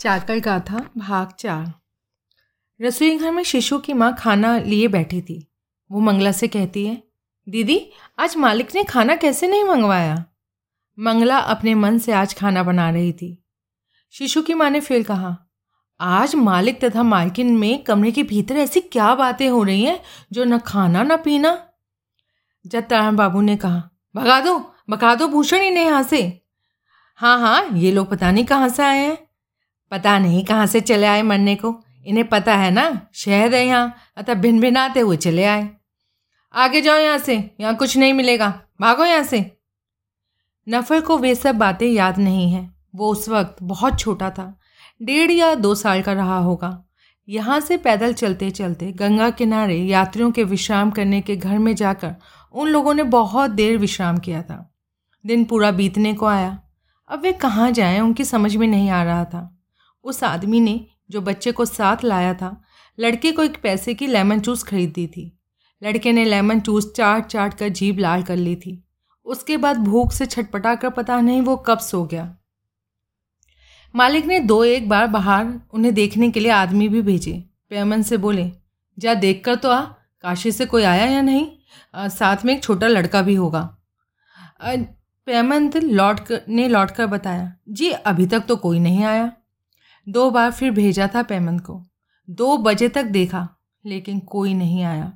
चाकर गाथा, भाग चार। रसोई घर में शिशु की माँ खाना लिए बैठी थी। वो मंगला से कहती है, दीदी, आज मालिक ने खाना कैसे नहीं मंगवाया? मंगला अपने मन से आज खाना बना रही थी। शिशु की माँ ने फिर कहा, आज मालिक तथा मालकिन में कमरे के भीतर ऐसी क्या बातें हो रही हैं जो न खाना न पीना? जत्ताराम बाबू ने कहा, भगा दो भगा दो भूषण इन्हें यहाँ से। हाँ हाँ ये लोग पता नहीं कहाँ से आए हैं। पता नहीं कहाँ से चले आए मरने को। इन्हें पता है ना शहर है यहाँ, अतः भिन भिन आते हुए चले आए। आगे जाओ यहाँ से, यहाँ कुछ नहीं मिलेगा। भागो यहाँ से। नफर को वे सब बातें याद नहीं हैं। वो उस वक्त बहुत छोटा था। डेढ़ या दो साल का रहा होगा। यहाँ से पैदल चलते चलते गंगा किनारे यात्रियों के विश्राम करने के घर में जाकर उन लोगों ने बहुत देर विश्राम किया था। दिन पूरा बीतने को आया। अब वे कहाँ जाएँ उनकी समझ में नहीं आ रहा था। उस आदमी ने जो बच्चे को साथ लाया था लड़के को एक पैसे की लेमन जूस खरीद दी थी। लड़के ने लेमन जूस चाट चाट कर जीभ लाल कर ली थी। उसके बाद भूख से छटपटा कर पता नहीं वो कब सो गया। मालिक ने दो एक बार बाहर उन्हें देखने के लिए आदमी भी भेजे। पेमन से बोले जा देख कर तो आ काशी से कोई आया या नहीं? आ, साथ में एक छोटा लड़का भी होगा। पेमंत लौट कर ने लौट कर बताया जी अभी तक तो कोई नहीं आया। दो बार फिर भेजा था पेमंत को। दो बजे तक देखा, लेकिन कोई नहीं आया।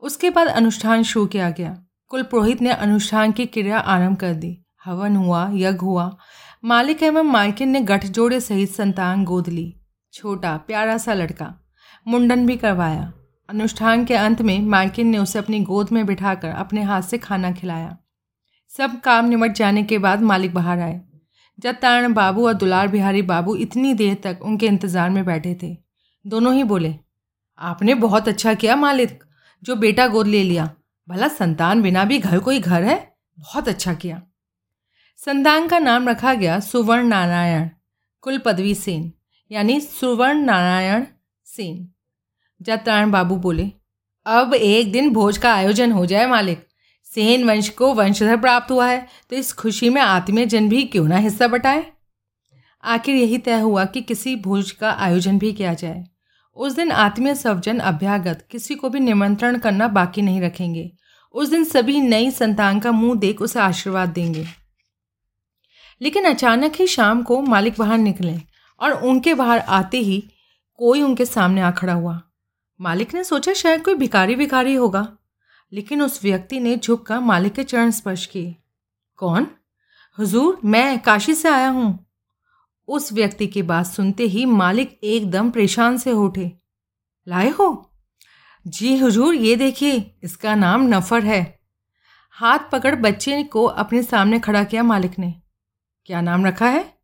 उसके बाद अनुष्ठान शुरू किया गया। कुल पुरोहित ने अनुष्ठान की क्रिया आरंभ कर दी। हवन हुआ, यज्ञ हुआ। मालिक एवं मालकिन ने गठजोड़े सहित संतान गोद ली। छोटा, प्यारा सा लड़का। मुंडन भी करवाया। अनुष्ठान के अंत में मालकिन ने उसे अपनी गोद में बिठाकर अपने हाथ से खाना खिलाया। सब काम निमट जाने के बाद मालिक बाहर आए। जत्तारण बाबू और दुलार बिहारी बाबू इतनी देर तक उनके इंतज़ार में बैठे थे, दोनों ही बोले, आपने बहुत अच्छा किया मालिक, जो बेटा गोद ले लिया। भला संतान बिना भी घर कोई घर है, बहुत अच्छा किया। संतान का नाम रखा गया सुवर्ण नारायण कुल पदवी सेन, यानी सुवर्ण नारायण सेन जत्तारण बाबू बोले, अब एक दिन भोज का आयोजन हो जाए मालिक सेन वंश को वंशधर प्राप्त हुआ है तो इस खुशी में आत्मीय जन भी क्यों ना हिस्सा बटाए? आखिर यही तय हुआ कि किसी भोज का आयोजन भी किया जाए। उस दिन आत्मीय सवजन अभ्यागत किसी को भी निमंत्रण करना बाकी नहीं रखेंगे। उस दिन सभी नई संतान का मुँह देख उसे आशीर्वाद देंगे। लेकिन अचानक ही शाम को मालिक बाहर निकले और उनके बाहर आते ही कोई उनके सामने आ खड़ा हुआ। मालिक ने सोचा शायद कोई भिखारी भिखारी होगा। लेकिन उस व्यक्ति ने झुककर मालिक के चरण स्पर्श किए। कौन? हुजूर, मैं काशी से आया हूँ। उस व्यक्ति की बात सुनते ही मालिक एकदम परेशान से उठे। लाए हो? जी हुजूर, ये देखिए, इसका नाम नफ़र है। हाथ पकड़ बच्चे को अपने सामने खड़ा किया मालिक ने। क्या नाम रखा है?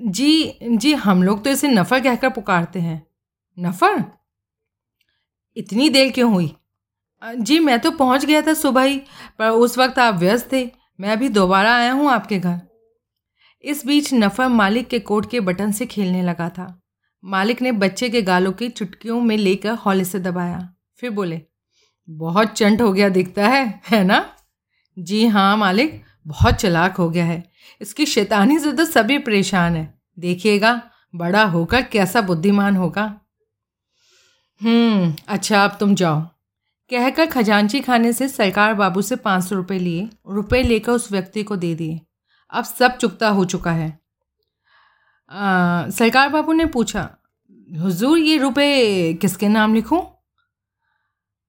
जी जी, हम लोग तो इसे नफ़र कहकर पुकारते हैं। नफ़र? इतनी देर क्यों हुई? जी, मैं तो पहुँच गया था सुबह ही, पर उस वक्त आप व्यस्त थे। मैं अभी दोबारा आया हूँ आपके घर। इस बीच नफ़र मालिक के कोट के बटन से खेलने लगा था। मालिक ने बच्चे के गालों की चुटकियों में लेकर हौले से दबाया। फिर बोले, बहुत चंट हो गया दिखता है है ना? जी हाँ मालिक, बहुत चलाक हो गया है। इसकी शैतानी से तो सभी परेशान है। देखिएगा, बड़ा होकर कैसा बुद्धिमान होगा? हम्म अच्छा अब तुम जाओ। कहकर खजांची खाने से सरकार बाबू से पाँच सौ रुपये लिए रुपये लेकर उस व्यक्ति को दे दिए। अब सब चुकता हो चुका है। आ, सरकार बाबू ने पूछा हुजूर ये रुपए किसके नाम लिखूं?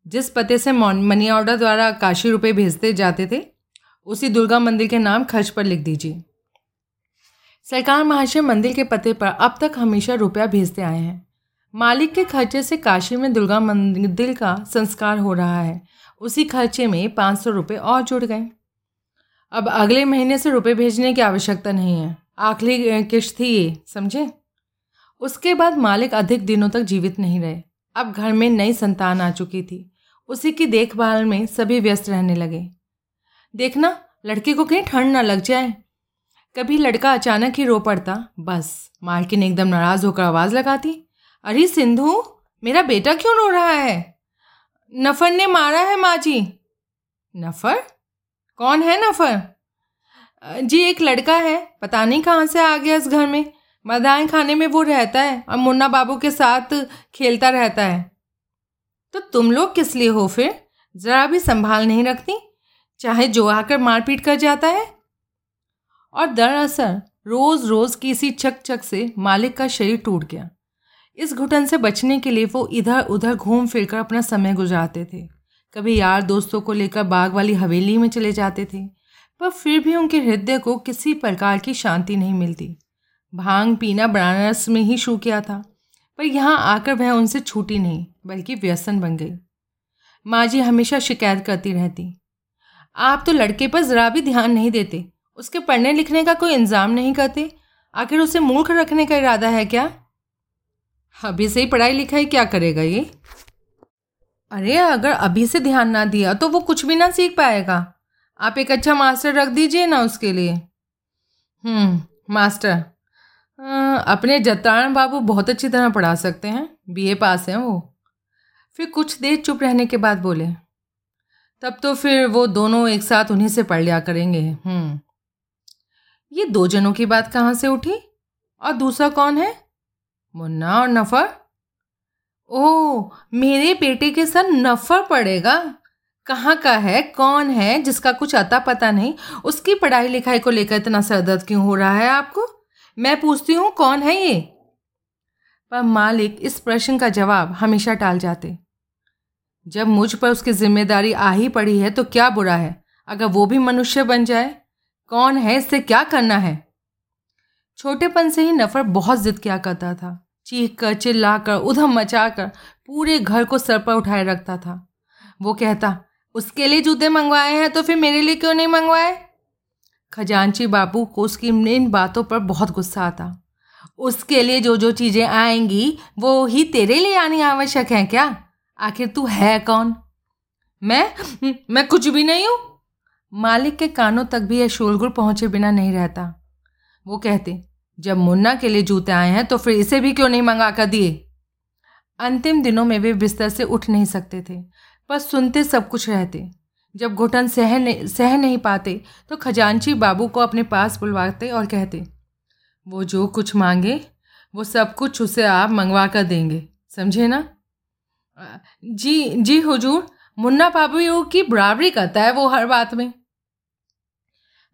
जिस पते से मनी ऑर्डर द्वारा काशी रुपए भेजते जाते थे उसी दुर्गा मंदिर के नाम खर्च पर लिख दीजिए। सरकार महाशय मंदिर के पते पर अब तक हमेशा रुपया भेजते आए हैं। मालिक के खर्चे से काशी में दुर्गा मंदिर का संस्कार हो रहा है। उसी खर्चे में पाँच सौ रुपये और जुड़ गए। अब अगले महीने से रुपए भेजने की आवश्यकता नहीं है। आखिरी किश्त थी ये, समझे? उसके बाद मालिक अधिक दिनों तक जीवित नहीं रहे। अब घर में नई संतान आ चुकी थी। उसी की देखभाल में सभी व्यस्त रहने लगे। देखना, लड़के को कहीं ठंड ना लग जाए। कभी लड़का अचानक ही रो पड़ता, बस। मालकिन एकदम नाराज़ होकर आवाज़ लगाती। अरे सिंधु, मेरा बेटा क्यों रो रहा है? नफर ने मारा है माँ जी नफर? कौन है नफर? जी, एक लड़का है। पता नहीं कहाँ से आ गया इस घर में। मदाएँ खाने में वो रहता है और मुन्ना बाबू के साथ खेलता रहता है। तो तुम लोग किस लिए हो फिर? ज़रा भी संभाल नहीं रखती? चाहे जो आकर मारपीट कर जाता है। और दरअसल रोज़ रोज़ की इसी चक चक से मालिक का शरीर टूट गया। इस घुटन से बचने के लिए वो इधर उधर घूम फिर कर अपना समय गुजारते थे। कभी यार दोस्तों को लेकर बाग वाली हवेली में चले जाते थे, पर फिर भी उनके हृदय को किसी प्रकार की शांति नहीं मिलती। भाँग पीना बनारस में ही शुरू किया था, पर यहाँ आकर वह उनसे छूटी नहीं, बल्कि व्यसन बन गई। माँ जी हमेशा शिकायत करती रहती। आप तो लड़के पर ज़रा भी ध्यान नहीं देते, उसके पढ़ने लिखने का कोई इंतज़ाम नहीं करते? आखिर उसे मूर्ख रखने का इरादा है क्या? अभी से ही पढ़ाई लिखाई क्या करेगा ये? अरे, अगर अभी से ध्यान ना दिया तो वो कुछ भी ना सीख पाएगा। आप एक अच्छा मास्टर रख दीजिए ना उसके लिए। हम्म मास्टर। अपने जतान बाबू बहुत अच्छी तरह पढ़ा सकते हैं। बीए पास हैं वो। फिर कुछ देर चुप रहने के बाद बोले, तब तो फिर वो दोनों एक साथ उन्हीं से पढ़ लिया करेंगे। हम्म। ये दो जनों की बात कहाँ से उठी? और दूसरा कौन है? मुन्ना और नफर? ओ मेरे बेटे के साथ नफर पड़ेगा। कहाँ का है? कौन है? जिसका कुछ अता पता नहीं। उसकी पढ़ाई लिखाई को लेकर इतना सरदर्द क्यों हो रहा है आपको? मैं पूछती हूँ, कौन है ये? पर मालिक इस प्रश्न का जवाब हमेशा टाल जाते। जब मुझ पर उसकी ज़िम्मेदारी आ ही पड़ी है तो क्या बुरा है? अगर वो भी मनुष्य बन जाए, कौन है? इससे क्या करना है? छोटेपन से ही नफर बहुत जिद किया करता था। चीख कर चिल्ला कर उधम मचा कर पूरे घर को सर पर उठाए रखता था। वो कहता, उसके लिए जूते मंगवाए हैं तो फिर मेरे लिए क्यों नहीं मंगवाए? खजांची बाबू को उसकी इन बातों पर बहुत गुस्सा आता। उसके लिए जो जो चीज़ें आएँगी, वो ही तेरे लिए आनी आवश्यक है क्या? आखिर तू है कौन? मैं? मैं कुछ भी नहीं हूँ। मालिक के कानों तक भी यह शोलगुल पहुँचे बिना नहीं रहता। वो कहते जब मुन्ना के लिए जूते आए हैं तो फिर इसे भी क्यों नहीं मंगा कर दिए? अंतिम दिनों में वे बिस्तर से उठ नहीं सकते थे, बस सुनते सब कुछ रहते। जब घुटन सह सह नहीं पाते तो खजांची बाबू को अपने पास बुलवाते और कहते, वो जो कुछ मांगे, वो सब कुछ उसे आप मंगवा कर देंगे, समझे ना? जी जी हुजूर, मुन्ना बाबू की बराबरी करता है वो हर बात में।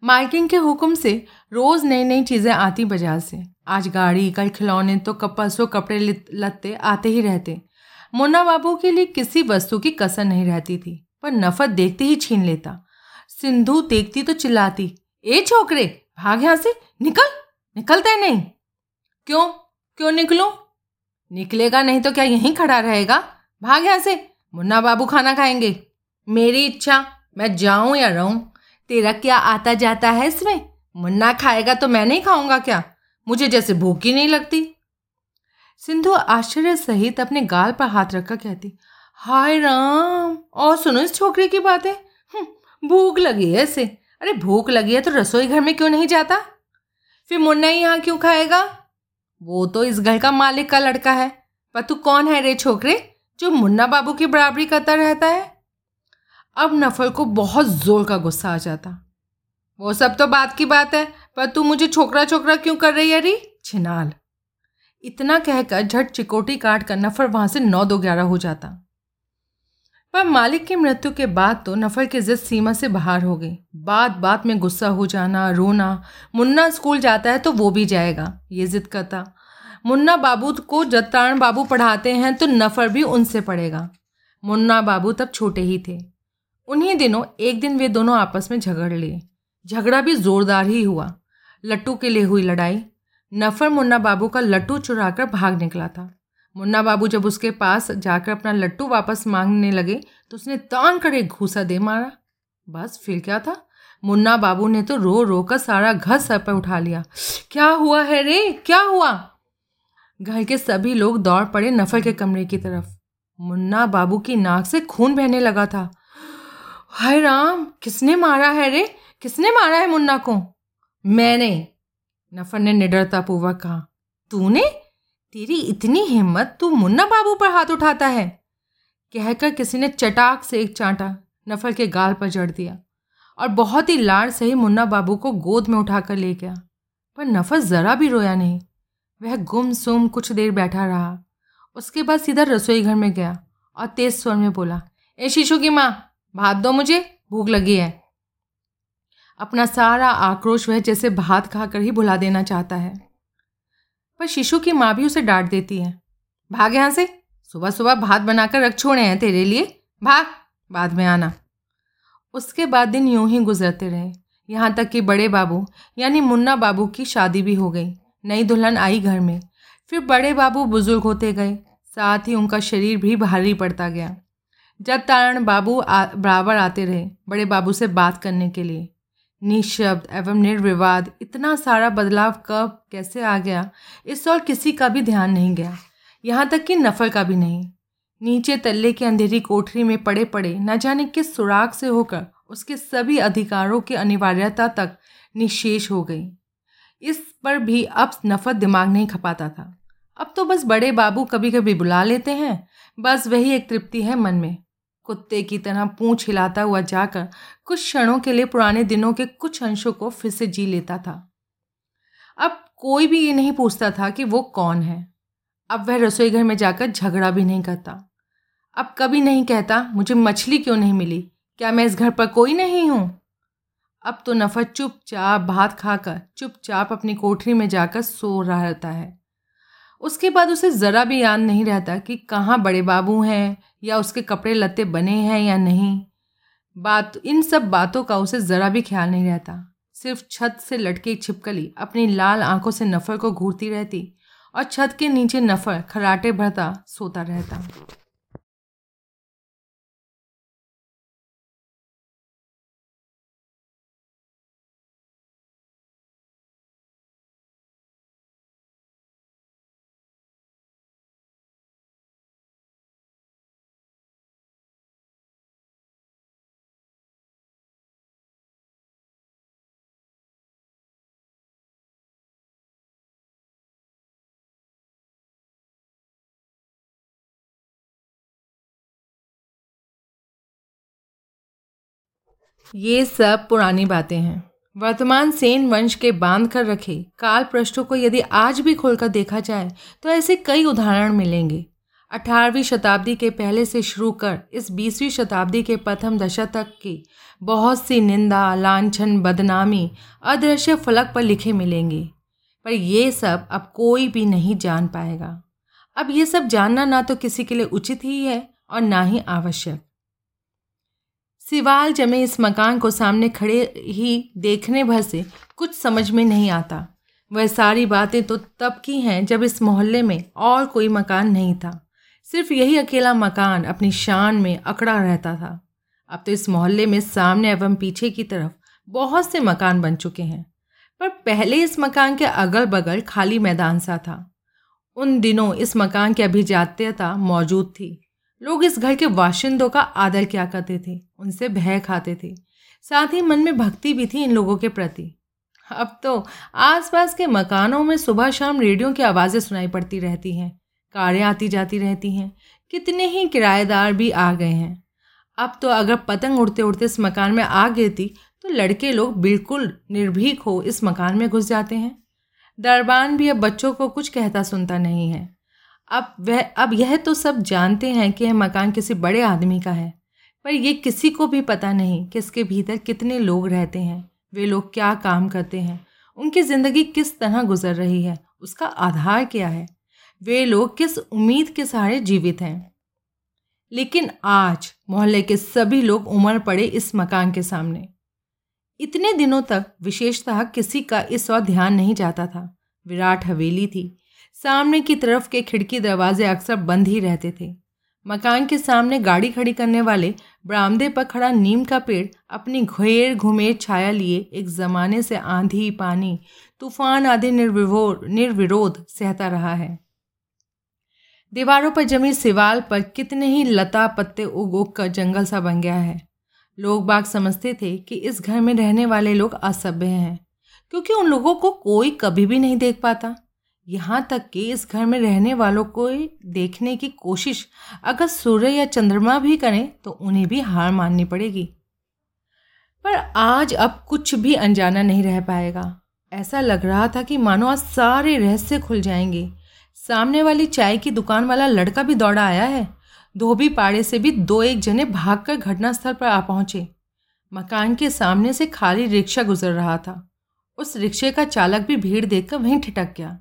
मार्किंग के हुक्म से रोज़ नई नई चीज़ें आती बाज़ार से। आज गाड़ी, कल खिलौने तो कपसों कपड़े लत्ते आते ही रहते। मुन्ना बाबू के लिए किसी वस्तु की कसर नहीं रहती थी, पर नफरत देखते ही छीन लेता। सिंधु देखती तो चिल्लाती, ए छोकरे, भाग यहाँ से, निकल, निकलते नहीं। क्यों क्यों निकलूं? निकलेगा नहीं तो क्या यहीं खड़ा रहेगा? भाग यहाँ से, मुन्ना बाबू खाना खाएँगे। मेरी इच्छा, मैं जाऊँ या रहूँ? तेरा क्या आता जाता है इसमें? मुन्ना खाएगा तो मैं नहीं खाऊँगा क्या? मुझे जैसे भूख ही नहीं लगती। सिंधु आश्चर्य सहित अपने गाल पर हाथ रखकर कहती हाय राम और सुनो इस छोकरी की बातें। हम्म, भूख लगी है इसे। अरे भूख लगी है तो रसोई घर में क्यों नहीं जाता? फिर मुन्ना ही यहाँ क्यों खाएगा? वो तो इस घर का मालिक का लड़का है। पर तू कौन है रे छोकरे जो मुन्ना बाबू की बराबरी करता रहता है? अब नफल को बहुत ज़ोर का गुस्सा आ जाता। वो सब तो बात की बात है, पर तू मुझे छोकरा छोकरा क्यों कर रही है री? छिनाल। इतना कहकर झट चिकोटी काट कर नफर वहाँ से नौ दो ग्यारह हो जाता। पर मालिक की मृत्यु के बाद तो नफर की जिद सीमा से बाहर हो गई। बात बात में गुस्सा हो जाना, रोना, मुन्ना स्कूल जाता है तो वो भी जाएगा, ये जिद करता। मुन्ना बाबू को जत्तारण बाबू पढ़ाते हैं तो नफर भी उनसे पढ़ेगा। मुन्ना बाबू तब छोटे ही थे। उन्हीं दिनों एक दिन वे दोनों आपस में झगड़ लिए झगड़ा भी जोरदार ही हुआ। लट्टू के लिए हुई लड़ाई। नफर मुन्ना बाबू का लट्टू चुराकर भाग निकला था। मुन्ना बाबू जब उसके पास जाकर अपना लट्टू वापस मांगने लगे तो उसने तान कर एक घूसा दे मारा। बस, फिर क्या था? मुन्ना बाबू ने तो रो रो कर सारा घर सर पर उठा लिया। क्या हुआ है रे? क्या हुआ? घर के सभी लोग दौड़ पड़े नफर के कमरे की तरफ़। मुन्ना बाबू की नाक से खून बहने लगा था। हाय राम, किसने मारा है रे? किसने मारा है मुन्ना को? मैंने। नफर ने निडरतापूर्वक कहा, तूने? तेरी इतनी हिम्मत तू मुन्ना बाबू पर हाथ उठाता है। कहकर किसी ने चटाक से एक चांटा नफर के गाल पर जड़ दिया और बहुत ही लाड़ से ही मुन्ना बाबू को गोद में उठाकर ले गया। पर नफर ज़रा भी रोया नहीं। वह गुम सुम कुछ देर बैठा रहा। उसके बाद सीधा रसोई घर में गया और तेज स्वर में बोला, ए शीशु की माँ भात दो मुझे, भूख लगी है। अपना सारा आक्रोश वह जैसे भात खाकर ही भुला देना चाहता है। पर शिशु की माँ भी उसे डांट देती है। भाग यहाँ से, सुबह सुबह भात बनाकर रख छोड़े हैं तेरे लिए। भाग, बाद में आना। उसके बाद दिन यूँ ही गुजरते रहे। यहाँ तक कि बड़े बाबू, यानी मुन्ना बाबू की शादी भी हो गई। नई दुल्हन आई घर में। फिर बड़े बाबू बुज़ुर्ग होते गए। साथ ही उनका शरीर भी भारी पड़ता गया। जब तारण बाबू बराबर आते रहे, बड़े बाबू से बात करने के लिए। निःशब्द, एवं निर्विवाद, इतना सारा बदलाव कब, कैसे आ गया, इस और किसी का भी ध्यान नहीं गया। यहाँ तक कि नफर का भी नहीं। नीचे तल्ले की अंधेरी कोठरी में पड़े पड़े, न जाने किस सुराग से होकर, उसके सभी अधिकारों की अनिवार्यता तक निशेष हो गई। इस पर भी अब नफरत दिमाग नहीं खपाता था। अब तो बस बड़े बाबू कभी कभी बुला लेते हैं, बस वही एक तृप्ति है मन में। कुत्ते की तरह पूँछ हिलाता हुआ जाकर कुछ क्षणों के लिए पुराने दिनों के कुछ अंशों को फिर से जी लेता था। अब कोई भी ये नहीं पूछता था कि वो कौन है। अब वह रसोई घर में जाकर झगड़ा भी नहीं करता। अब कभी नहीं कहता, मुझे मछली क्यों नहीं मिली? क्या मैं इस घर पर कोई नहीं हूँ? अब तो नफर चुपचाप भात खाकर, चुपचाप अपनी कोठरी में जाकर सो रहा रहता है। उसके बाद उसे ज़रा भी याद नहीं रहता कि कहाँ बड़े बाबू हैं, या उसके कपड़े लत्ते बने हैं या नहीं। बात, इन सब बातों का उसे ज़रा भी ख्याल नहीं रहता। सिर्फ़ छत से लटके छिपकली अपनी लाल आँखों से नफ़र को घूरती रहती, और छत के नीचे नफ़र, खराटे भरता, सोता रहता। ये सब पुरानी बातें हैं। वर्तमान सेन वंश के बाँध कर रखे काल पृष्ठों को यदि आज भी खोलकर देखा जाए तो ऐसे कई उदाहरण मिलेंगे। अठारहवीं शताब्दी के पहले से शुरू कर इस बीसवीं शताब्दी के प्रथम दशक तक की बहुत सी निंदा, लाछन, बदनामी, अदृश्य फलक पर लिखे मिलेंगे। पर ये सब अब कोई भी नहीं जान पाएगा। अब ये सब जानना ना तो किसी के लिए उचित ही है और ना ही आवश्यक। सिवाल जमे इस मकान को सामने खड़े ही देखने भर से कुछ समझ में नहीं आता। वह सारी बातें तो तब की हैं जब इस मोहल्ले में और कोई मकान नहीं था। सिर्फ़ यही अकेला मकान अपनी शान में अकड़ा रहता था। अब तो इस मोहल्ले में सामने एवं पीछे की तरफ़ बहुत से मकान बन चुके हैं। पर पहले इस मकान के अगल बगल खाली मैदान सा था। उन दिनों इस मकान की अभिजात्यता मौजूद थी। लोग इस घर के वाशिंदों का आदर किया करते थे? उनसे भय खाते थे। साथ ही मन में भक्ति भी थी इन लोगों के प्रति। अब तो आसपास के मकानों में सुबह शाम रेडियो की आवाज़ें सुनाई पड़ती रहती हैं। कारें आती जाती रहती हैं। कितने ही किराएदार भी आ गए हैं। अब तो अगर पतंग उड़ते उड़ते इस मकान में आ गिरती तो लड़के लोग बिल्कुल निर्भीक हो इस मकान में घुस जाते हैं। दरबान भी अब बच्चों को कुछ कहता सुनता नहीं है। अब वह, अब यह तो सब जानते हैं कि यह मकान किसी बड़े आदमी का है। पर यह किसी को भी पता नहीं कि इसके भीतर कितने लोग रहते हैं, वे लोग क्या काम करते हैं, उनकी ज़िंदगी किस तरह गुजर रही है, उसका आधार क्या है, वे लोग किस उम्मीद के सहारे जीवित हैं। लेकिन आज मोहल्ले के सभी लोग उमड़ पड़े इस मकान के सामने। इतने दिनों तक विशेषतः किसी का इस और ध्यान नहीं जाता था। विराट हवेली थी। सामने की तरफ़ के खिड़की दरवाजे अक्सर बंद ही रहते थे। मकान के सामने गाड़ी खड़ी करने वाले बरामदे पर खड़ा नीम का पेड़ अपनी घेर घुमेर छाया लिए एक ज़माने से आंधी, पानी, तूफ़ान आदि निर्विभोर निर्विरोध सहता रहा है। दीवारों पर जमी सिवाल पर कितने ही लता पत्ते उग उग कर जंगल सा बन गया है। लोग बाग समझते थे कि इस घर में रहने वाले लोग असभ्य हैं, क्योंकि उन लोगों को कोई कभी भी नहीं देख पाता। यहाँ तक कि इस घर में रहने वालों को देखने की कोशिश अगर सूर्य या चंद्रमा भी करें तो उन्हें भी हार माननी पड़ेगी। पर आज अब कुछ भी अनजाना नहीं रह पाएगा। ऐसा लग रहा था कि मानो आज सारे रहस्य खुल जाएँगे। सामने वाली चाय की दुकान वाला लड़का भी दौड़ा आया है। धोबी पाड़े से भी दो एक जने भागकर घटनास्थल पर आ पहुँचे। मकान के सामने से खाली रिक्शा गुजर रहा था। उस रिक्शे का चालक भी भीड़ देखकर वहीं ठिटक गया।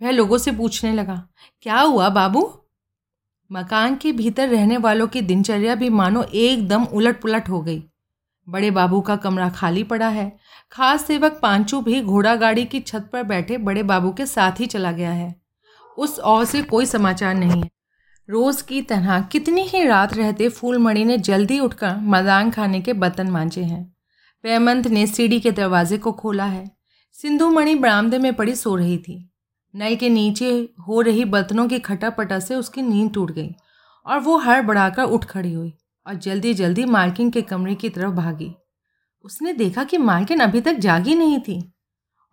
वह लोगों से पूछने लगा, क्या हुआ बाबू? मकान के भीतर रहने वालों की दिनचर्या भी मानो एकदम उलट पुलट हो गई। बड़े बाबू का कमरा खाली पड़ा है। खास सेवक पांचू भी घोड़ा गाड़ी की छत पर बैठे बड़े बाबू के साथ ही चला गया है। उस और से कोई समाचार नहीं है। रोज की तरह कितनी ही रात रहते फूलमणि ने जल्दी उठकर मदान खाने के बर्तन मांजे हैं। पेमंत ने सीढ़ी के दरवाजे को खोला है। सिंधु मणि बरामदे में पड़ी सो रही थी। नल के नीचे हो रही बर्तनों की खटापटा से उसकी नींद टूट गई और वो हड़ बढ़ाकर उठ खड़ी हुई और जल्दी जल्दी मालकिन के कमरे की तरफ़ भागी। उसने देखा कि मालकिन अभी तक जागी नहीं थी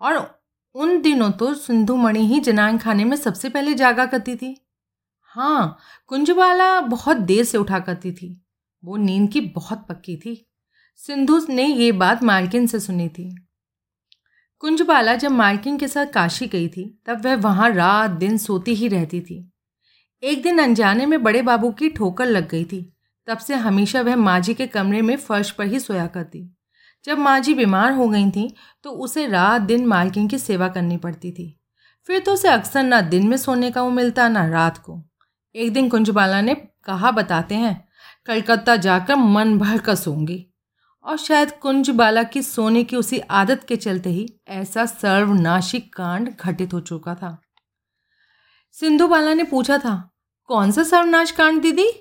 और उन दिनों तो सिंधु मणि ही जनान खाने में सबसे पहले जागा करती थी। हाँ कुंजबाला बहुत देर से उठा करती थी। वो नींद की बहुत पक्की थी। सिंधु ने ये बात मालकिन से सुनी थी। कुंजबाला जब मालकिन के साथ काशी गई थी, तब वह वहाँ रात दिन सोती ही रहती थी। एक दिन अनजाने में बड़े बाबू की ठोकर लग गई थी, तब से हमेशा वह माँ जी के कमरे में फर्श पर ही सोया करती। जब माँ जी बीमार हो गई थी तो उसे रात दिन मालकिन की सेवा करनी पड़ती थी। फिर तो उसे अक्सर ना दिन में सोने का वो मिलता, ना रात को। एक दिन कुंजबाला ने कहा, बताते हैं, कलकत्ता जाकर मन भर कर सोंगी और शायद कुंज बाला की सोने की उसी आदत के चलते ही ऐसा सर्वनाशिक कांड घटित हो चुका था। सिंधु बाला ने पूछा था, कौन सा सर्वनाश कांड, दीदी?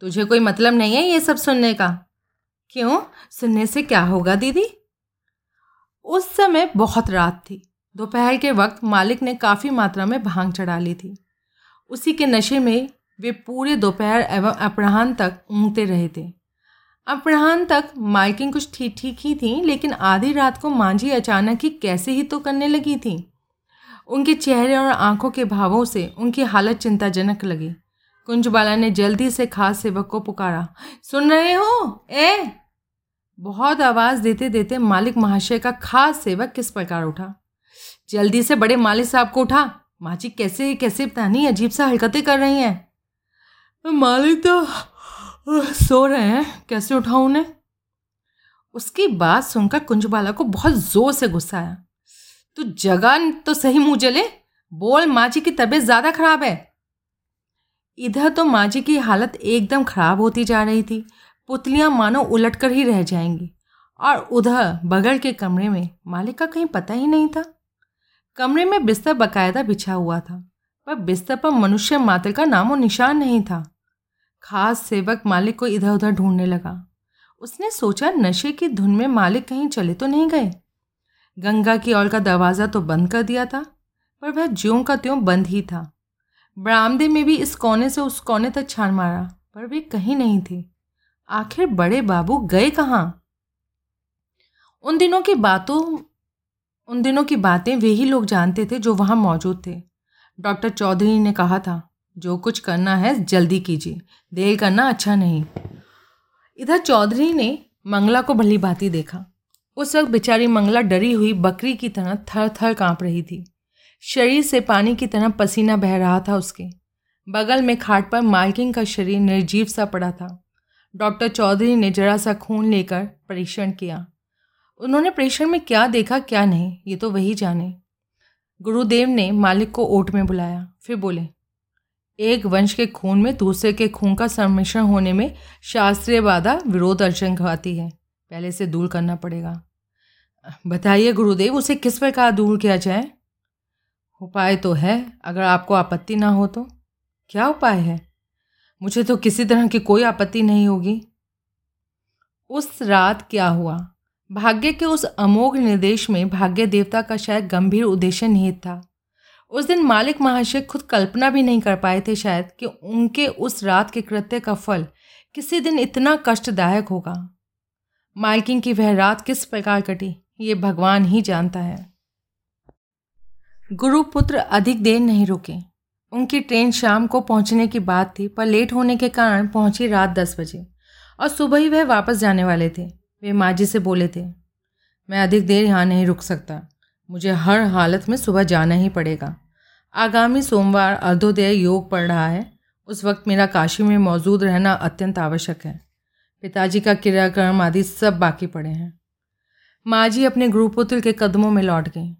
तुझे कोई मतलब नहीं है ये सब सुनने का। क्यों? सुनने से क्या होगा, दीदी? उस समय बहुत रात थी। दोपहर के वक्त मालिक ने काफ़ी मात्रा में भाँग चढ़ा ली थी। उसी के नशे में वे पूरे दोपहर एवं अपराह्न तक ऊँगते रहे थे। अपराह्न तक माइकिंग कुछ ठीक ठीक ही थी, लेकिन आधी रात को मांझी अचानक ही कैसे ही तो करने लगी थी। उनके चेहरे और आँखों के भावों से उनकी हालत चिंताजनक लगी। कुंजबाला ने जल्दी से खास सेवक को पुकारा, सुन रहे हो? ए? बहुत आवाज़ देते देते मालिक महाशय का खास सेवक किस प्रकार उठा? जल्दी से बड़े मालिक साहब को उठा। माची कैसे कैसे पता नहीं, अजीब सा हरकतें कर रही हैं। मालिक तो सो रहे हैं। कैसे उठाऊं उन्हें? उसकी बात सुनकर कुंजबाला को बहुत ज़ोर से गुस्सा आया। तू जगह तो सही मुँह जले, बोल माँ जी की तबीयत ज़्यादा खराब है। इधर तो माँ जी की हालत एकदम खराब होती जा रही थी। पुतलियाँ मानो उलट कर ही रह जाएँगी। और उधर बगल के कमरे में मालिक का कहीं पता ही नहीं था। कमरे में बिस्तर बकायदा बिछा हुआ था, पर बिस्तर पर मनुष्य मात्र का नामो निशान नहीं था। खास सेवक मालिक को इधर उधर ढूँढने लगा। उसने सोचा, नशे की धुन में मालिक कहीं चले तो नहीं गए। गंगा की ओर का दरवाज़ा तो बंद कर दिया था, पर वह ज्यों का त्यों बंद ही था। बरामदे में भी इस कोने से उस कोने तक छान मारा, पर वे कहीं नहीं थे। आखिर बड़े बाबू गए कहाँ? उन दिनों की बातों, उन दिनों की बातें वे ही लोग जानते थे जो वहाँ मौजूद थे। डॉक्टर चौधरी ने कहा था जो कुछ करना है, जल्दी कीजिए। देर करना अच्छा नहीं। इधर चौधरी ने मंगला को भली भांति देखा। उस वक्त बेचारी मंगला डरी हुई बकरी की तरह थर थर काँप रही थी। शरीर से पानी की तरह पसीना बह रहा था उसके। बगल में खाट पर मालकिन का शरीर निर्जीव सा पड़ा था। डॉक्टर चौधरी ने जरा सा खून लेकर परीक्षण किया। उन्होंने परीक्षण में क्या देखा, क्या नहीं, ये तो वही जाने। गुरुदेव ने मालिक को ओट में बुलाया। फिर बोले एक वंश के खून में दूसरे के खून का सम्मिश्रण होने में शास्त्रीय बाधा विरोध अर्चन आती है। पहले से दूर करना पड़ेगा। बताइए गुरुदेव, उसे किस प्रकार दूर किया जाए? उपाय तो है, अगर आपको आपत्ति ना हो तो। क्या उपाय है? मुझे तो किसी तरह की कोई आपत्ति नहीं होगी। उस रात क्या हुआ? भाग्य के उस अमोघ निर्देश में भाग्य देवता का शायद गंभीर उद्देश्य निहित था। उस दिन मालिक महाशय खुद कल्पना भी नहीं कर पाए थे शायद कि उनके उस रात के कृत्य का फल किसी दिन इतना कष्टदायक होगा। मालकिन की वह रात किस प्रकार कटी, ये भगवान ही जानता है। गुरुपुत्र अधिक देर नहीं रुके। उनकी ट्रेन शाम को पहुँचने की बात थी, पर लेट होने के कारण पहुँची रात दस बजे, और सुबह ही वह वापस जाने वाले थे। वे माँ जी से बोले थे, मैं अधिक देर यहाँ नहीं रुक सकता। मुझे हर हालत में सुबह जाना ही पड़ेगा। आगामी सोमवार अर्धोदय योग पड़ रहा है। उस वक्त मेरा काशी में मौजूद रहना अत्यंत आवश्यक है। पिताजी का क्रियाक्रम आदि सब बाकी पड़े हैं। माँ जी अपने गुरुपुत्र के कदमों में लौट गई।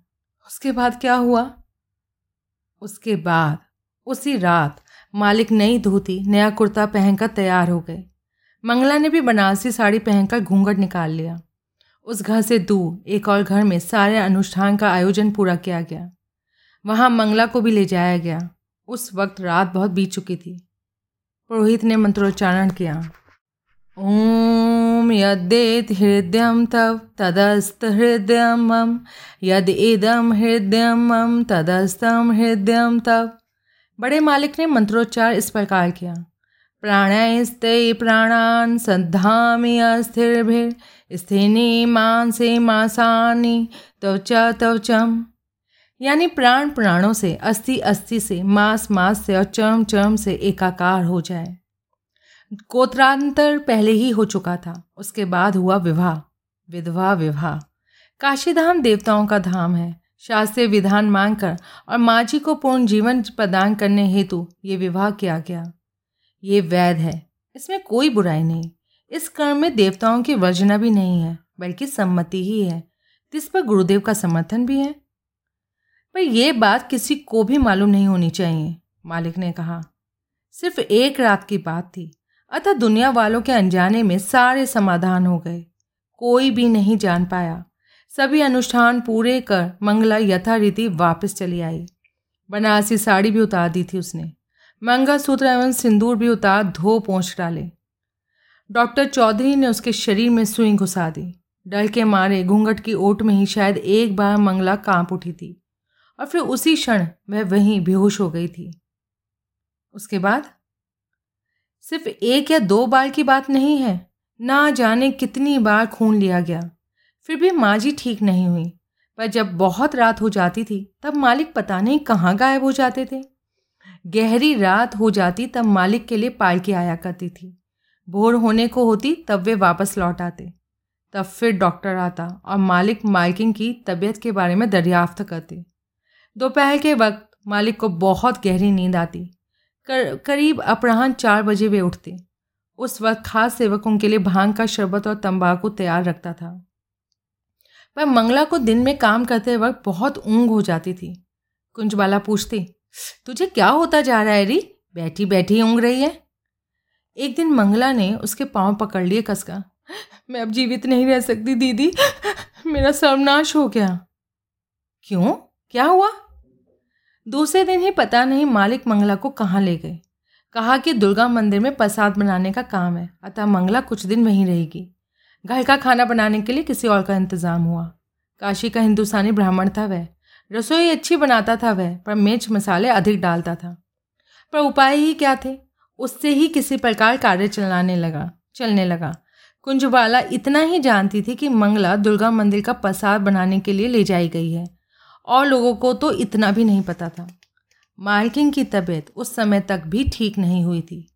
उसके बाद क्या हुआ? उसके बाद, उसी रात, मालिक नई धोती, नया कुर्ता पहनकर तैयार हो गए। मंगला ने भी बनारसी साड़ी पहनकर घूंघट निकाल लिया। उस घर से दूर, एक और घर में सारे अनुष्ठान का आयोजन पूरा किया गया। वहाँ मंगला को भी ले जाया गया। उस वक्त रात बहुत बीत चुकी थी। पुरोहित ने मंत्रोच्चारण किया। ओम यदेत हृदय तव तदस्त हृदय मम। यद इदम हृदय मम तदस्तम हृदय तव। बड़े मालिक ने मंत्रोच्चार इस प्रकार किया। प्राणैस्ते प्राणान सद्धामि अस्थिर्भिर स्थिनी मानसे मासानी त्वचा त्वचम यानी प्राण प्राणों से अस्थि अस्थि से, मांस मांस से और चर्म चर्म से एकाकार हो जाए। कोत्रांतर पहले ही हो चुका था, उसके बाद हुआ विवाह, विधवा विवाह। काशीधाम देवताओं का धाम है, शास्त्रीय विधान मांगकर और माँ जी को पूर्ण जीवन प्रदान करने हेतु ये विवाह किया गया। ये वैध है। इसमें कोई बुराई नहीं। इस कर्म में देवताओं की वर्जना भी नहीं है, बल्कि सम्मति ही है। जिस पर गुरुदेव का समर्थन भी है। पर यह बात किसी को भी मालूम नहीं होनी चाहिए, मालिक ने कहा। सिर्फ़ एक रात की बात थी। अतः दुनिया वालों के अनजाने में सारे समाधान हो गए। कोई भी नहीं जान पाया। सभी अनुष्ठान पूरे कर मंगला यथारीति वापस चली आई। बनारसी साड़ी भी उतार दी थी उसने। मंगलसूत्र एवं सिंदूर भी उतार धो पहुँच डाले। डॉक्टर चौधरी ने उसके शरीर में सुई घुसा दी। डर के मारे घूंघट की ओट में ही शायद एक बार मंगला काँप उठी थी और फिर उसी क्षण वह वहीं बेहोश हो गई थी। उसके बाद? सिर्फ़ एक या दो बार की बात नहीं है। ना जाने कितनी बार खून लिया गया। फिर भी माँ जी ठीक नहीं हुई। पर जब बहुत रात हो जाती थी, तब मालिक पता नहीं कहाँ गायब हो जाते थे। गहरी रात हो जाती तब मालिक के लिए पालकी आया करती थी। भोर होने को होती तब वे वापस लौट आते। तब फिर डॉक्टर आता और मालिक मालिकिन की तबीयत के बारे में दरियाफ्त करते। दोपहर के वक्त मालिक को बहुत गहरी नींद आती। कर, करीब अपराहन चार बजे वे उठते। उस वक्त खास सेवकों के लिए भाँग का शरबत और तंबाकू तैयार रखता था। पर मंगला को दिन में काम करते वक्त बहुत ऊँग हो जाती थी। कुंजबाला पूछती तुझे क्या होता जा रहा है री? बैठी बैठी ऊँग रही है। एक दिन मंगला ने उसके पाँव पकड़ लिए कसका। मैं अब जीवित नहीं रह सकती, दीदी। मेरा सर्वनाश हो गया। क्यों? क्या हुआ? दूसरे दिन ही पता नहीं मालिक मंगला को कहाँ ले गए। कहा कि दुर्गा मंदिर में प्रसाद बनाने का काम है, अतः मंगला कुछ दिन वहीं रहेगी। घर का खाना बनाने के लिए किसी और का इंतज़ाम हुआ। काशी का हिंदुस्तानी ब्राह्मण था वह। रसोई अच्छी बनाता था वह, पर मिर्च मसाले अधिक डालता था। पर उपाय ही क्या थे? उससे ही किसी प्रकार कार्य चलाने लगा, चलने लगा। कुंजवाला इतना ही जानती थी कि मंगला दुर्गा मंदिर का प्रसाद बनाने के लिए ले जाई गई है, और लोगों को तो इतना भी नहीं पता था। मार्किंग की तबीयत उस समय तक भी ठीक नहीं हुई थी,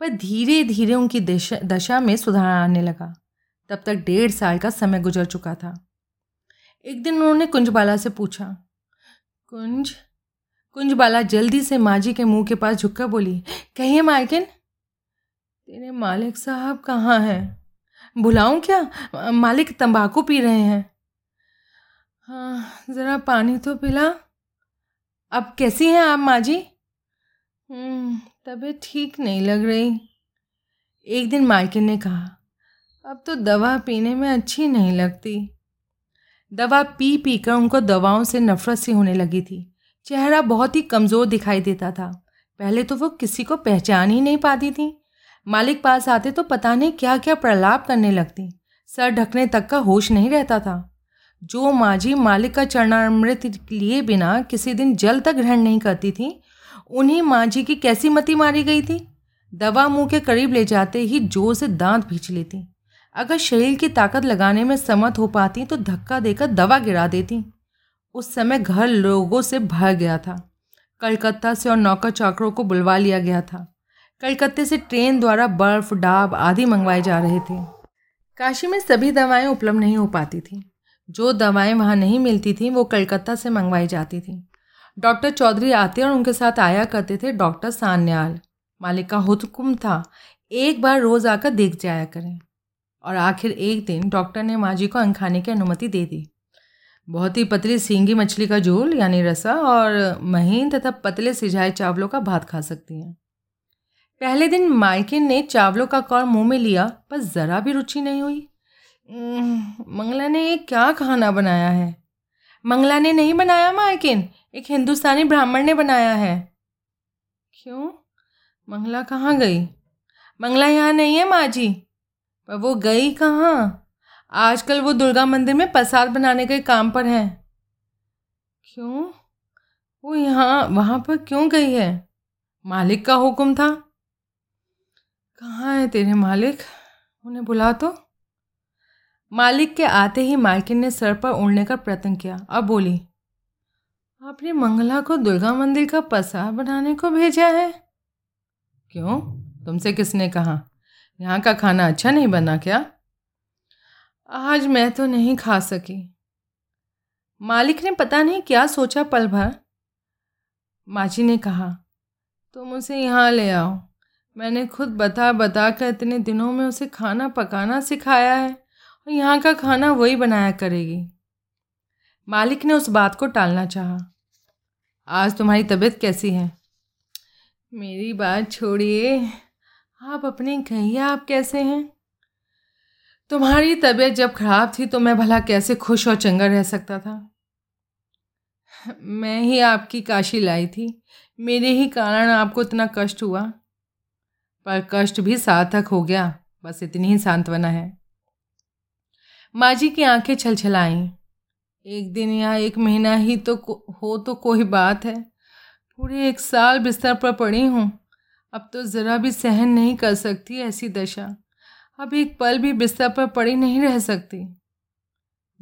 पर धीरे धीरे उनकी दशा में सुधार आने लगा। तब तक डेढ़ साल का समय गुजर चुका था। एक दिन उन्होंने कुंजबाला से पूछा कुंज कुंज बाला जल्दी से माँ जी के मुँह के पास झुककर बोली कहिए मालकिन तेरे मालिक साहब कहाँ हैं? बुलाऊं क्या? मालिक तंबाकू पी रहे हैं। हाँ ज़रा पानी तो पिला। अब कैसी हैं आप माँ जी हम्म, तबीयत ठीक नहीं लग रही। एक दिन मालकिन ने कहा अब तो दवा पीने में अच्छी नहीं लगती। दवा पी पी कर उनको दवाओं से नफरत सी होने लगी थी। चेहरा बहुत ही कमज़ोर दिखाई देता था। पहले तो वो किसी को पहचान ही नहीं पाती थी। मालिक पास आते तो पता नहीं क्या क्या प्रलाप करने लगती। सर ढकने तक का होश नहीं रहता था। जो माजी मालिक का चरणामृत लिए बिना किसी दिन जल तक ग्रहण नहीं करती थी, उन्हीं माँ जी की कैसी मती मारी गई थी? दवा मुँह के करीब ले जाते ही ज़ोर से दांत भींच लेती। अगर शरीर की ताकत लगाने में समर्थ हो पाती तो धक्का देकर दवा गिरा देती। उस समय घर लोगों से भर गया था। कलकत्ता से और नौकर चाकरों को बुलवा लिया गया था। कलकत्ते से ट्रेन द्वारा बर्फ़, डाब आदि मंगवाए जा रहे थे। काशी में सभी दवाएँ उपलब्ध नहीं हो पाती थीं। जो दवाएँ वहाँ नहीं मिलती थीं, वो कलकत्ता से मंगवाई जाती थीं। डॉक्टर चौधरी आते और उनके साथ आया करते थे डॉक्टर सान्याल। मालिक का हुक्म था, एक बार रोज़ आकर देख जाया करें। और आखिर एक दिन डॉक्टर ने माँ जी को अंग खाने की अनुमति दे दी। बहुत ही पतली सींगी मछली का झोल, यानी रसा, और महीन तथा पतले सिझाए चावलों का भात खा सकती हैं। पहले दिन माइकिन ने चावलों का कौर मुँह में लिया, पर ज़रा भी रुचि नहीं हुई। मंगला ने ये क्या खाना बनाया है? मंगला ने नहीं बनाया माइकिन एक हिंदुस्तानी ब्राह्मण ने बनाया है। क्यों? मंगला कहाँ गई? मंगला यहाँ नहीं है माँ जी। पर वो गई कहाँ? आजकल वो दुर्गा मंदिर में प्रसाद बनाने के काम पर है। क्यों? वो यहाँ, वहाँ पर क्यों गई है? मालिक का हुक्म था। कहाँ है तेरे मालिक? उन्हें बुला तो। मालिक के आते ही मालकिन ने सर पर उड़ने का प्रयत्न किया। अब बोली, आपने मंगला को दुर्गा मंदिर का पसा बनाने को भेजा है? क्यों? तुमसे किसने कहा? यहाँ का खाना अच्छा नहीं बना क्या? आज मैं तो नहीं खा सकी। मालिक ने पता नहीं क्या सोचा पल भर। माजी ने कहा, तुम उसे यहाँ ले आओ। मैंने खुद बता बता कर इतने दिनों में उसे खाना पकाना सिखाया है और यहाँ का खाना वही बनाया करेगी। मालिक ने उस बात को टालना चाहा। आज तुम्हारी तबीयत कैसी है? मेरी बात छोड़िए। आप अपने कहिए आप कैसे हैं? तुम्हारी तबीयत जब खराब थी तो मैं भला कैसे खुश और चंगा रह सकता था? मैं ही आपकी काशी लाई थी। मेरे ही कारण आपको इतना कष्ट हुआ। पर कष्ट भी सार्थक हो गया। बस इतनी ही सांत्वना है। माँ जी की आँखें छलछलाईं। एक दिन या एक महीना ही तो हो तो कोई बात है। पूरे एक साल बिस्तर पर पड़ी हूँ। अब तो ज़रा भी सहन नहीं कर सकती ऐसी दशा। अब एक पल भी बिस्तर पर पड़ी नहीं रह सकती।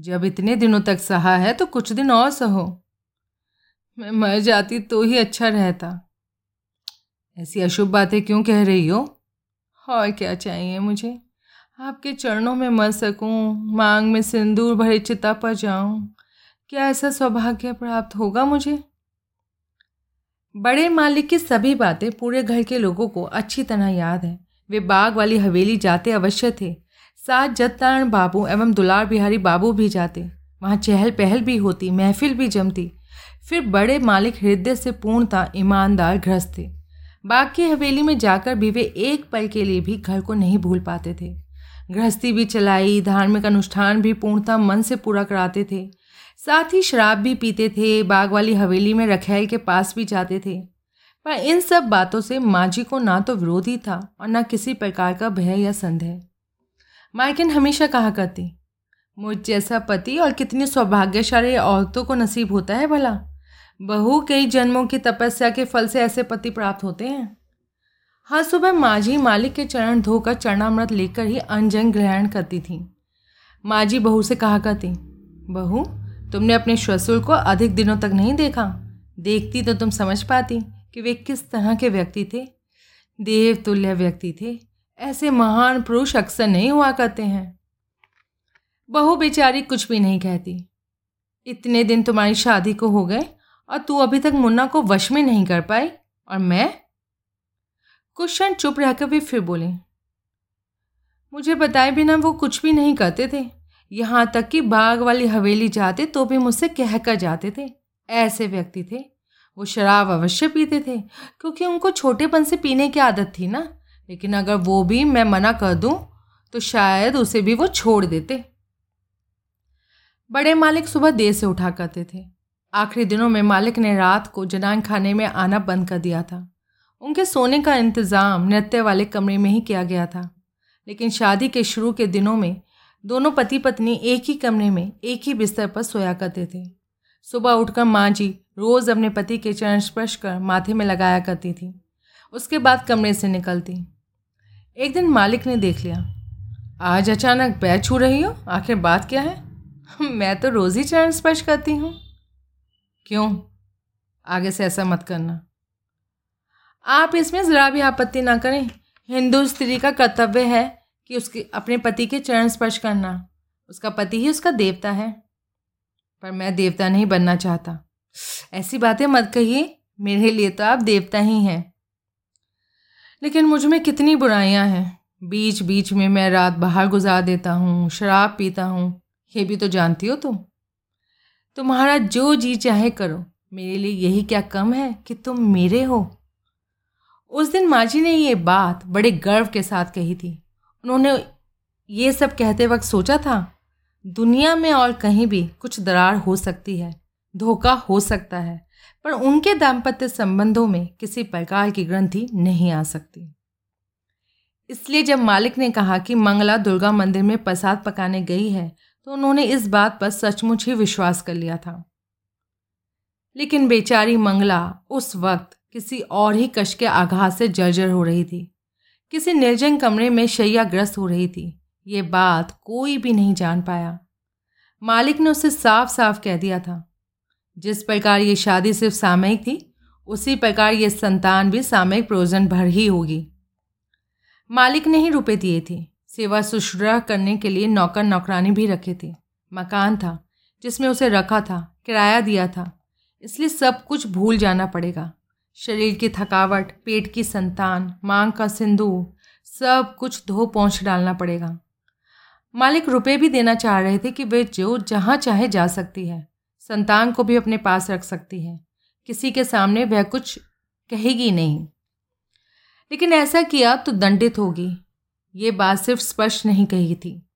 जब इतने दिनों तक सहा है तो कुछ दिन और सहो। मैं मर जाती तो ही अच्छा रहता। ऐसी अशुभ बातें क्यों कह रही हो? और क्या चाहिए मुझे? आपके चरणों में मर सकूँ, मांग में सिंदूर भरे चिता पर जाऊँ। क्या ऐसा सौभाग्य प्राप्त होगा मुझे? बड़े मालिक की सभी बातें पूरे घर के लोगों को अच्छी तरह याद है। वे बाग वाली हवेली जाते अवश्य थे। साथ जतनारायण बाबू एवं दुलार बिहारी बाबू भी जाते। वहाँ चहल पहल भी होती, महफिल भी जमती। फिर बड़े मालिक हृदय से पूर्णता ईमानदार, ग्रस्त थे। बाग की हवेली में जाकर भी वे एक पल के लिए भी घर को नहीं भूल पाते थे। गृहस्थी भी चलाई, धार्मिक अनुष्ठान भी पूर्णतः मन से पूरा कराते थे। साथ ही शराब भी पीते थे, बाग वाली हवेली में रखेल के पास भी जाते थे। पर इन सब बातों से माँ जी को ना तो विरोध ही था और ना किसी प्रकार का भय या संदेह। माइकिन हमेशा कहा करती, मुझ जैसा पति और कितनी सौभाग्यशाली औरतों को नसीब होता है भला? बहु कई जन्मों की तपस्या के फल से ऐसे पति प्राप्त होते हैं? हर सुबह माझी मालिक के चरण धोकर चरणामृत लेकर ही अंजन ग्रहण करती थी। माझी बहू से कहा करती, बहू तुमने अपने श्वसुर को अधिक दिनों तक नहीं देखा? देखती तो तुम समझ पाती कि वे किस तरह के व्यक्ति थे। देव तुल्य व्यक्ति थे। ऐसे महान पुरुष अक्सर नहीं हुआ करते हैं। बहू बेचारी कुछ भी नहीं कहती। इतने दिन तुम्हारी शादी को हो गए और तू अभी तक मुन्ना को वश में नहीं कर पाई, और मैं? कुछ क्षण चुप रहकर भी फिर बोले, मुझे बताए बिना वो कुछ भी नहीं करते थे। यहाँ तक कि बाग वाली हवेली जाते तो भी मुझसे कह कर जाते थे। ऐसे व्यक्ति थे। वो शराब अवश्य पीते थे, क्योंकि उनको छोटेपन से पीने की आदत थी ना। लेकिन अगर वो भी मैं मना कर दूँ तो शायद उसे भी वो छोड़ देते। बड़े मालिक सुबह देर से उठा करते थे। आखिरी दिनों में मालिक ने रात को जनान खाने में आना बंद कर दिया था। उनके सोने का इंतज़ाम नृत्य वाले कमरे में ही किया गया था। लेकिन शादी के शुरू के दिनों में दोनों पति पत्नी एक ही कमरे में, एक ही बिस्तर पर सोया करते थे। सुबह उठकर माँ जी रोज़ अपने पति के चरण स्पर्श कर माथे में लगाया करती थी। उसके बाद कमरे से निकलती। एक दिन मालिक ने देख लिया, आज अचानक पैर छू रही हो? आखिर बात क्या है? मैं तो रोज़ ही चरण स्पर्श करती हूँ। क्यों? आगे से ऐसा मत करना। आप इसमें ज़रा भी आपत्ति ना करें। हिंदू स्त्री का कर्तव्य है कि उसके, अपने पति के चरण स्पर्श करना। उसका पति ही उसका देवता है। पर मैं देवता नहीं बनना चाहता। ऐसी बातें मत कहिए। मेरे लिए तो आप देवता ही हैं। लेकिन मुझमें कितनी बुराइयाँ हैं। बीच बीच में मैं रात बाहर गुजार देता हूँ, शराब पीता हूँ। ये भी तो जानती हो तुम। तुम्हारा जो जी चाहे करो। मेरे लिए यही क्या कम है कि तुम मेरे हो? उस दिन माँ जी ने ये बात बड़े गर्व के साथ कही थी। उन्होंने ये सब कहते वक्त सोचा था, दुनिया में और कहीं भी कुछ दरार हो सकती है, धोखा हो सकता है, पर उनके दाम्पत्य संबंधों में किसी प्रकार की ग्रंथि नहीं आ सकती। इसलिए जब मालिक ने कहा कि मंगला दुर्गा मंदिर में प्रसाद पकाने गई है तो उन्होंने इस बात पर सचमुच ही विश्वास कर लिया था। लेकिन बेचारी मंगला उस वक्त किसी और ही कश के आघात से जर्जर हो रही थी। किसी निर्जन कमरे में शैयाग्रस्त हो रही थी। ये बात कोई भी नहीं जान पाया। मालिक ने उसे साफ़ साफ़ कह दिया था। जिस प्रकार ये शादी सिर्फ़ सामयिक थी, उसी प्रकार ये संतान भी सामयिक प्रयोजन भर ही होगी। मालिक ने ही रुपए दिए थे। सेवा शुश्रूषा करने के लिए नौकर नौकरानी भी रखे थे। मकान था, जिसमें उसे रखा था, किराया दिया था। इसलिए सब कुछ भूल जाना पड़ेगा। शरीर की थकावट, पेट की संतान, मांग का सिंदूर, सब कुछ धो पहुँच डालना पड़ेगा। मालिक रुपए भी देना चाह रहे थे कि वे जो जहाँ चाहे जा सकती है। संतान को भी अपने पास रख सकती है। किसी के सामने वह कुछ कहेगी नहीं। लेकिन ऐसा किया तो दंडित होगी। ये बात सिर्फ़ स्पष्ट नहीं कही थी।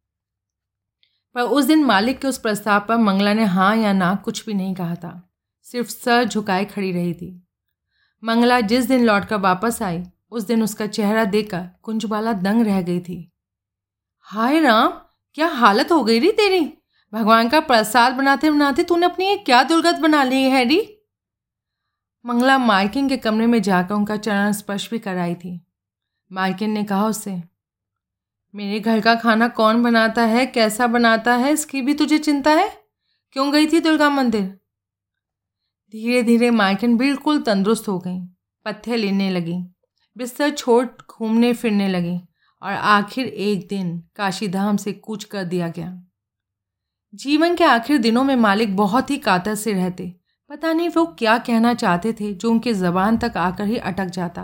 पर उस दिन मालिक के उस प्रस्ताव पर मंगला ने हाँ या ना कुछ भी नहीं कहा था। सिर्फ़ सर झुकाए खड़ी रही थी। मंगला जिस दिन लौट कर वापस आई, उस दिन उसका चेहरा देखकर कुंजबाला दंग रह गई थी। हाय राम, क्या हालत हो गई री तेरी? भगवान का प्रसाद बनाते बनाते तूने अपनी ये क्या दुर्गत बना ली है री? मंगला मार्किन के कमरे में जाकर उनका चरण स्पर्श भी कराई थी। मार्किन ने कहा उससे, मेरे घर का खाना कौन बनाता है? कैसा बनाता है? इसकी भी तुझे चिंता है? क्यों गई थी दुर्गा मंदिर? धीरे धीरे मार्किन बिल्कुल तंदुरुस्त हो गई, पत्थर लेने लगी, बिस्तर छोड़ घूमने फिरने लगी और आखिर एक दिन काशीधाम से कूच कर दिया गया। जीवन के आखिर दिनों में मालिक बहुत ही कातर से रहते, पता नहीं वो क्या कहना चाहते थे जो उनके ज़बान तक आकर ही अटक जाता।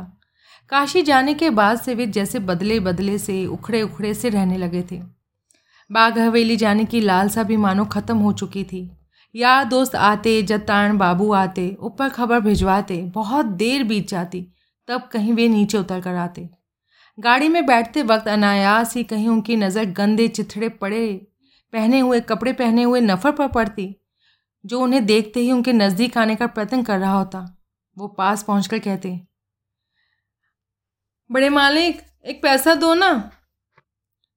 काशी जाने के बाद से वे जैसे बदले बदले से उखड़े उखड़े से रहने लगे थे। बाघ हवेली जाने की लालसा भी मानो ख़त्म हो चुकी थी। यार दोस्त आते जतान बाबू आते, ऊपर खबर भिजवाते, बहुत देर बीत जाती, तब कहीं वे नीचे उतर कर आते। गाड़ी में बैठते वक्त अनायास ही कहीं उनकी नज़र गंदे चिथड़े पड़े, पहने हुए, कपड़े पहने हुए नफ़र पर पड़ती, जो उन्हें देखते ही उनके नज़दीक आने का प्रयत्न कर रहा होता। वो पास पहुंचकर कहते, बड़े मालिक, एक पैसा दो ना।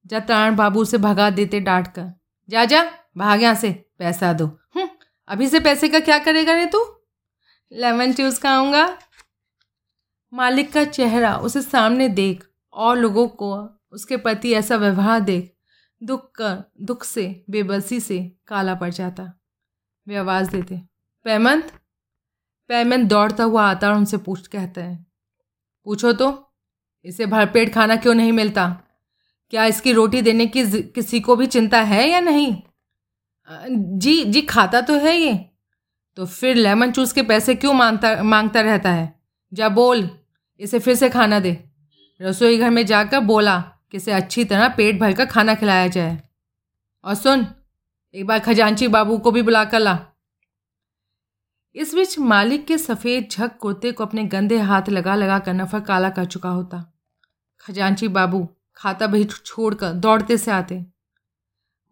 जतान बाबू से भगा देते डांट कर जा जा, भाग यहाँ से, पैसा दो। अभी से पैसे का क्या करेगा रे तू? लेमन जूस खाऊँगा। मालिक का चेहरा उसे सामने देख और लोगों को उसके प्रति ऐसा व्यवहार देख, दुख कर, दुख से, बेबसी से काला पड़ जाता। वे आवाज़ देते, पैमंत? पैमंत दौड़ता हुआ आता और उनसे पूछ, कहता है, पूछो तो इसे भरपेट खाना क्यों नहीं मिलता? क्या इसकी रोटी देने की किसी को भी चिंता है या नहीं? जी जी खाता तो है ये। तो फिर लेमन जूस के पैसे क्यों माँगता माँगता रहता है? जा बोल, इसे फिर से खाना दे। रसोई घर में जाकर बोला कि इसे अच्छी तरह पेट भर कर खाना खिलाया जाए। और सुन, एक बार खजांची बाबू को भी बुला कर ला। इस बीच मालिक के सफ़ेद झक कुर्ते को अपने गंदे हाथ लगा लगा कर नफर काला कर चुका होता। खजांची बाबू खाता बही छोड़कर दौड़ते से आते।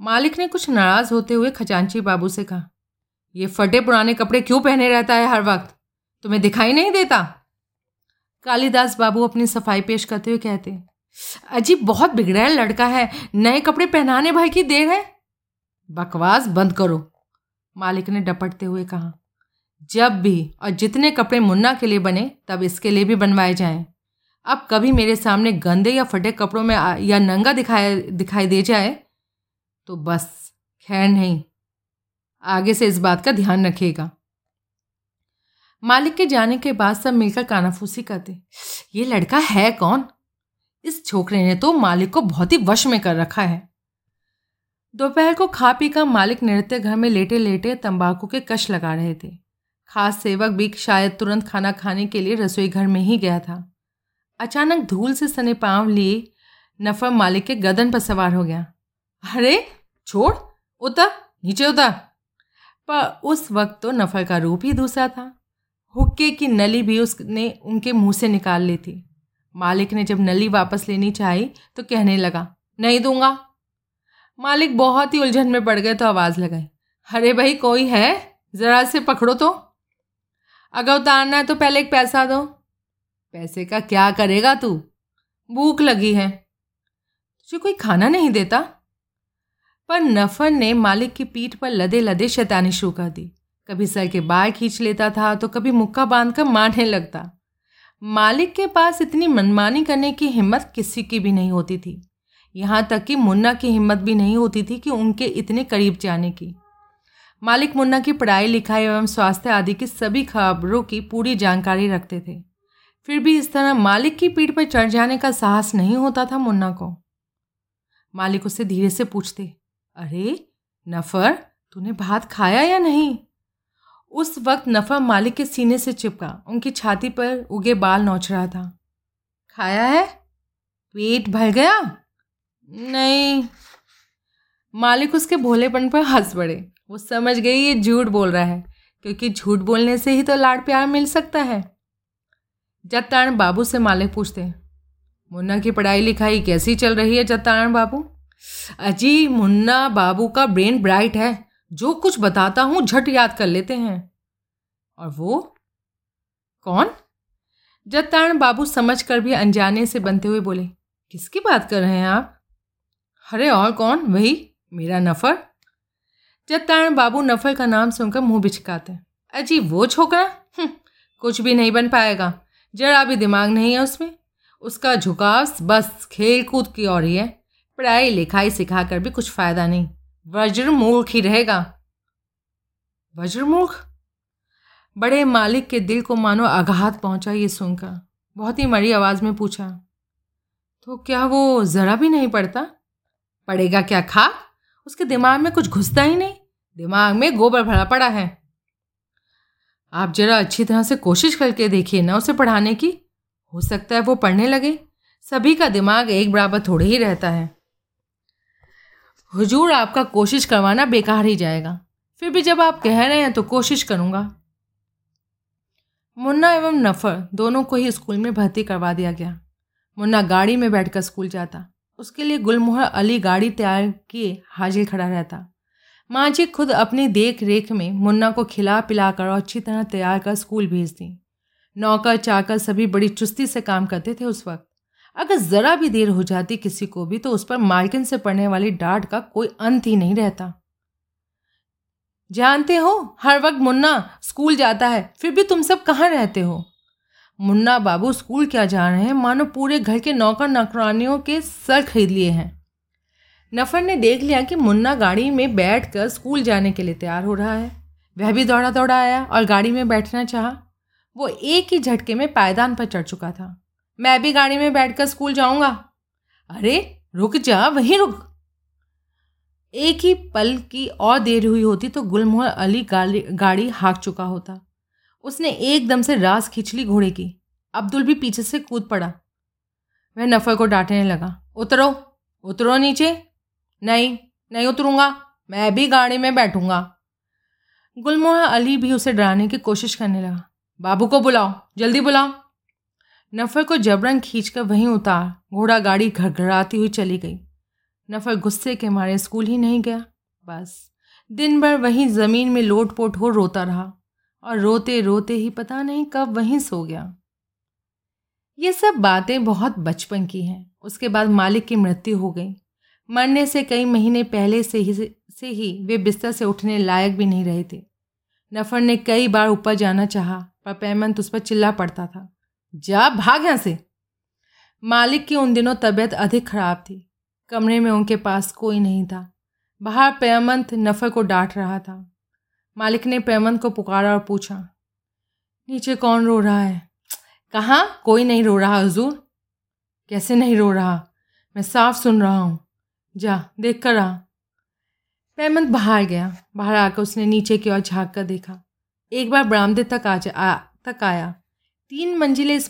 मालिक ने कुछ नाराज़ होते हुए खजांची बाबू से कहा, ये फटे पुराने कपड़े क्यों पहने रहता है हर वक्त? तुम्हें दिखाई नहीं देता? कालीदास बाबू अपनी सफ़ाई पेश करते हुए कहते अजी बहुत बिगड़ैल लड़का है। नए कपड़े पहनाने भाई की देर है? बकवास बंद करो। मालिक ने डपटते हुए कहा, जब भी और जितने कपड़े मुन्ना के लिए बने, तब इसके लिए भी बनवाए जाएँ। अब कभी मेरे सामने गंदे या फटे कपड़ों में या नंगा दिखाए दिखाई दे जाए तो बस, खैर नहीं। आगे से इस बात का ध्यान रखिएगा। मालिक के जाने के बाद सब मिलकर कानाफूसी करते। ये लड़का है कौन? इस छोकरे ने तो मालिक को बहुत ही वश में कर रखा है। दोपहर को खा पी कर मालिक नृत्य घर में लेटे लेटे तंबाकू के कश लगा रहे थे। खास सेवक भी शायद तुरंत खाना खाने के लिए रसोई घर में ही गया था। अचानक धूल से सने पाँव लिए नफर मालिक के गदन पर सवार हो गया। अरे, छोड़, उतर, नीचे उतर। पर उस वक्त तो नफर का रूप ही दूसरा था। हुक्के की नली भी उसने उनके मुँह से निकाल ली थी। मालिक ने जब नली वापस लेनी चाही तो कहने लगा, नहीं दूँगा। मालिक बहुत ही उलझन में पड़ गए तो आवाज़ लगाई, अरे भाई, कोई है? ज़रा से पकड़ो तो। अगर उतारना है तो पहले एक पैसा दो। पैसे का क्या करेगा तू? भूख लगी है। तुझे कोई खाना नहीं देता? पर नफर ने मालिक की पीठ पर लदे लदे शैतानी शुरू कर दी। कभी सर के बाल खींच लेता था तो कभी मुक्का बाँध कर मारने लगता। मालिक के पास इतनी मनमानी करने की हिम्मत किसी की भी नहीं होती थी। यहाँ तक कि मुन्ना की हिम्मत भी नहीं होती थी कि उनके इतने करीब जाने की। मालिक मुन्ना की पढ़ाई, लिखाई एवं स्वास्थ्य आदि की सभी खबरों की पूरी जानकारी रखते थे। फिर भी इस तरह मालिक की पीठ पर चढ़ जाने का साहस नहीं होता था मुन्ना को। मालिक उससे धीरे से पूछते अरे, नफर, तूने भात खाया या नहीं? उस वक्त नफर मालिक के सीने से चिपका। उनकी छाती पर उगे बाल नोच रहा था। खाया है? पेट भर गया? नहीं। मालिक उसके भोलेपन पर हंस पड़े। वो समझ गई ये झूठ बोल रहा है, क्योंकि झूठ बोलने से ही तो लाड प्यार मिल सकता है। जत्तारण बाबू से मालिक पूछते मुन्ना की पढ़ाई लिखाई कैसी चल रही है जत्तारण बाबू? अजी मुन्ना बाबू का ब्रेन ब्राइट है। जो कुछ बताता हूँ झट याद कर लेते हैं। और वो? कौन? जत्तारण बाबू समझ कर भी अनजाने से बनते हुए बोले किसकी बात कर रहे हैं आप? अरे और कौन? वही मेरा नफर? जत्तारण बाबू नफर का नाम सुनकर मुँह बिचकाते अजी वो छोकरा? हम्म, कुछ भी नहीं बन पाएगा। जरा भी दिमाग नहीं है उसमें। उसका झुकाव बस खेल कूद की ओर ही है। पढ़ाई लिखाई सिखाकर भी कुछ फ़ायदा नहीं। वज्रमूर्ख ही रहेगा। वज्रमूर्ख बड़े मालिक के दिल को मानो आघात पहुँचा ये सुनकर। बहुत ही मरी आवाज़ में पूछा तो क्या वो ज़रा भी नहीं पड़ता पड़ेगा क्या खा उसके दिमाग में कुछ घुसता ही नहीं। दिमाग में गोबर भरा पड़ा है। आप जरा अच्छी तरह से कोशिश करके देखिए ना उसे पढ़ाने की। हो सकता है वो पढ़ने लगे। सभी का दिमाग एक बराबर थोड़े ही रहता है। हुजूर आपका कोशिश करवाना बेकार ही जाएगा। फिर भी जब आप कह रहे हैं तो कोशिश करूँगा। मुन्ना एवं नफ़र दोनों को ही स्कूल में भर्ती करवा दिया गया। मुन्ना गाड़ी में बैठकर स्कूल जाता। उसके लिए गुलमोहर अली गाड़ी तैयार किए हाजिर खड़ा रहता। माँ जी खुद अपनी देख रेख में मुन्ना को खिला पिलाकर और अच्छी तरह तैयार कर स्कूल भेज दी नौकर चाकर सभी बड़ी चुस्ती से काम करते थे उस वक्त। अगर ज़रा भी देर हो जाती किसी को भी तो उस पर मालकिन से पड़ने वाली डांट का कोई अंत ही नहीं रहता। जानते हो, हर वक्त मुन्ना स्कूल जाता है, फिर भी तुम सब कहाँ रहते हो? मुन्ना बाबू स्कूल क्या जा रहे हैं, मानो पूरे घर के नौकर नौकरानियों के सर खरीद लिए हैं। नफर ने देख लिया कि मुन्ना गाड़ी में बैठ कर स्कूल जाने के लिए तैयार हो रहा है। वह भी दौड़ा दौड़ा आया और गाड़ी में बैठना चाहा। वो एक ही झटके में पायदान पर चढ़ चुका था। मैं भी गाड़ी में बैठकर स्कूल जाऊँगा। अरे, रुक जा, वहीं रुक। एक ही पल की और देर हुई होती तो गुलमोहर अली गाड़ी गाड़ी हाँक चुका होता। उसने एकदम से रास खींच ली घोड़े की। अब्दुल भी पीछे से कूद पड़ा। वह नफ़र को डांटने लगा। उतरो उतरो नीचे। नहीं नहीं उतरूँगा। मैं भी गाड़ी में बैठूँगा। गुलमोहर अली भी उसे डराने की कोशिश करने लगा। बाबू को बुलाओ, जल्दी बुलाओ। नफ़र को जबरन खींचकर वहीं उतार, घोड़ा गाड़ी घड़घड़ाती हुई चली गई। नफ़र गुस्से के मारे स्कूल ही नहीं गया, बस। दिन भर वहीं ज़मीन में लोट पोट हो रोता रहा और रोते रोते ही पता नहीं कब वहीं सो गया। ये सब बातें बहुत बचपन की हैं। उसके बाद मालिक की मृत्यु हो गई। मरने से कई महीने पहले से ही से ही वे बिस्तर से उठने लायक भी नहीं रहे थे। नफर ने कई बार ऊपर जाना चाहा, पर पैमंत उस पर चिल्ला पड़ता था। जा भाग यहाँ से। मालिक की उन दिनों तबीयत अधिक खराब थी। कमरे में उनके पास कोई नहीं था। बाहर पैमंत नफर को डांट रहा था। मालिक ने पैमंत को पुकारा और पूछा नीचे कौन रो रहा है? कहाँ? कोई नहीं रो रहा हजूर। कैसे नहीं रो रहा? मैं साफ़ सुन रहा हूँ। जा देख कर आ। पैमंत बाहर गया। बाहर आकर उसने नीचे की ओर झाँक कर देखा। एक बार बरामदे तक आ, आ तक आया। तीन मंजिले इस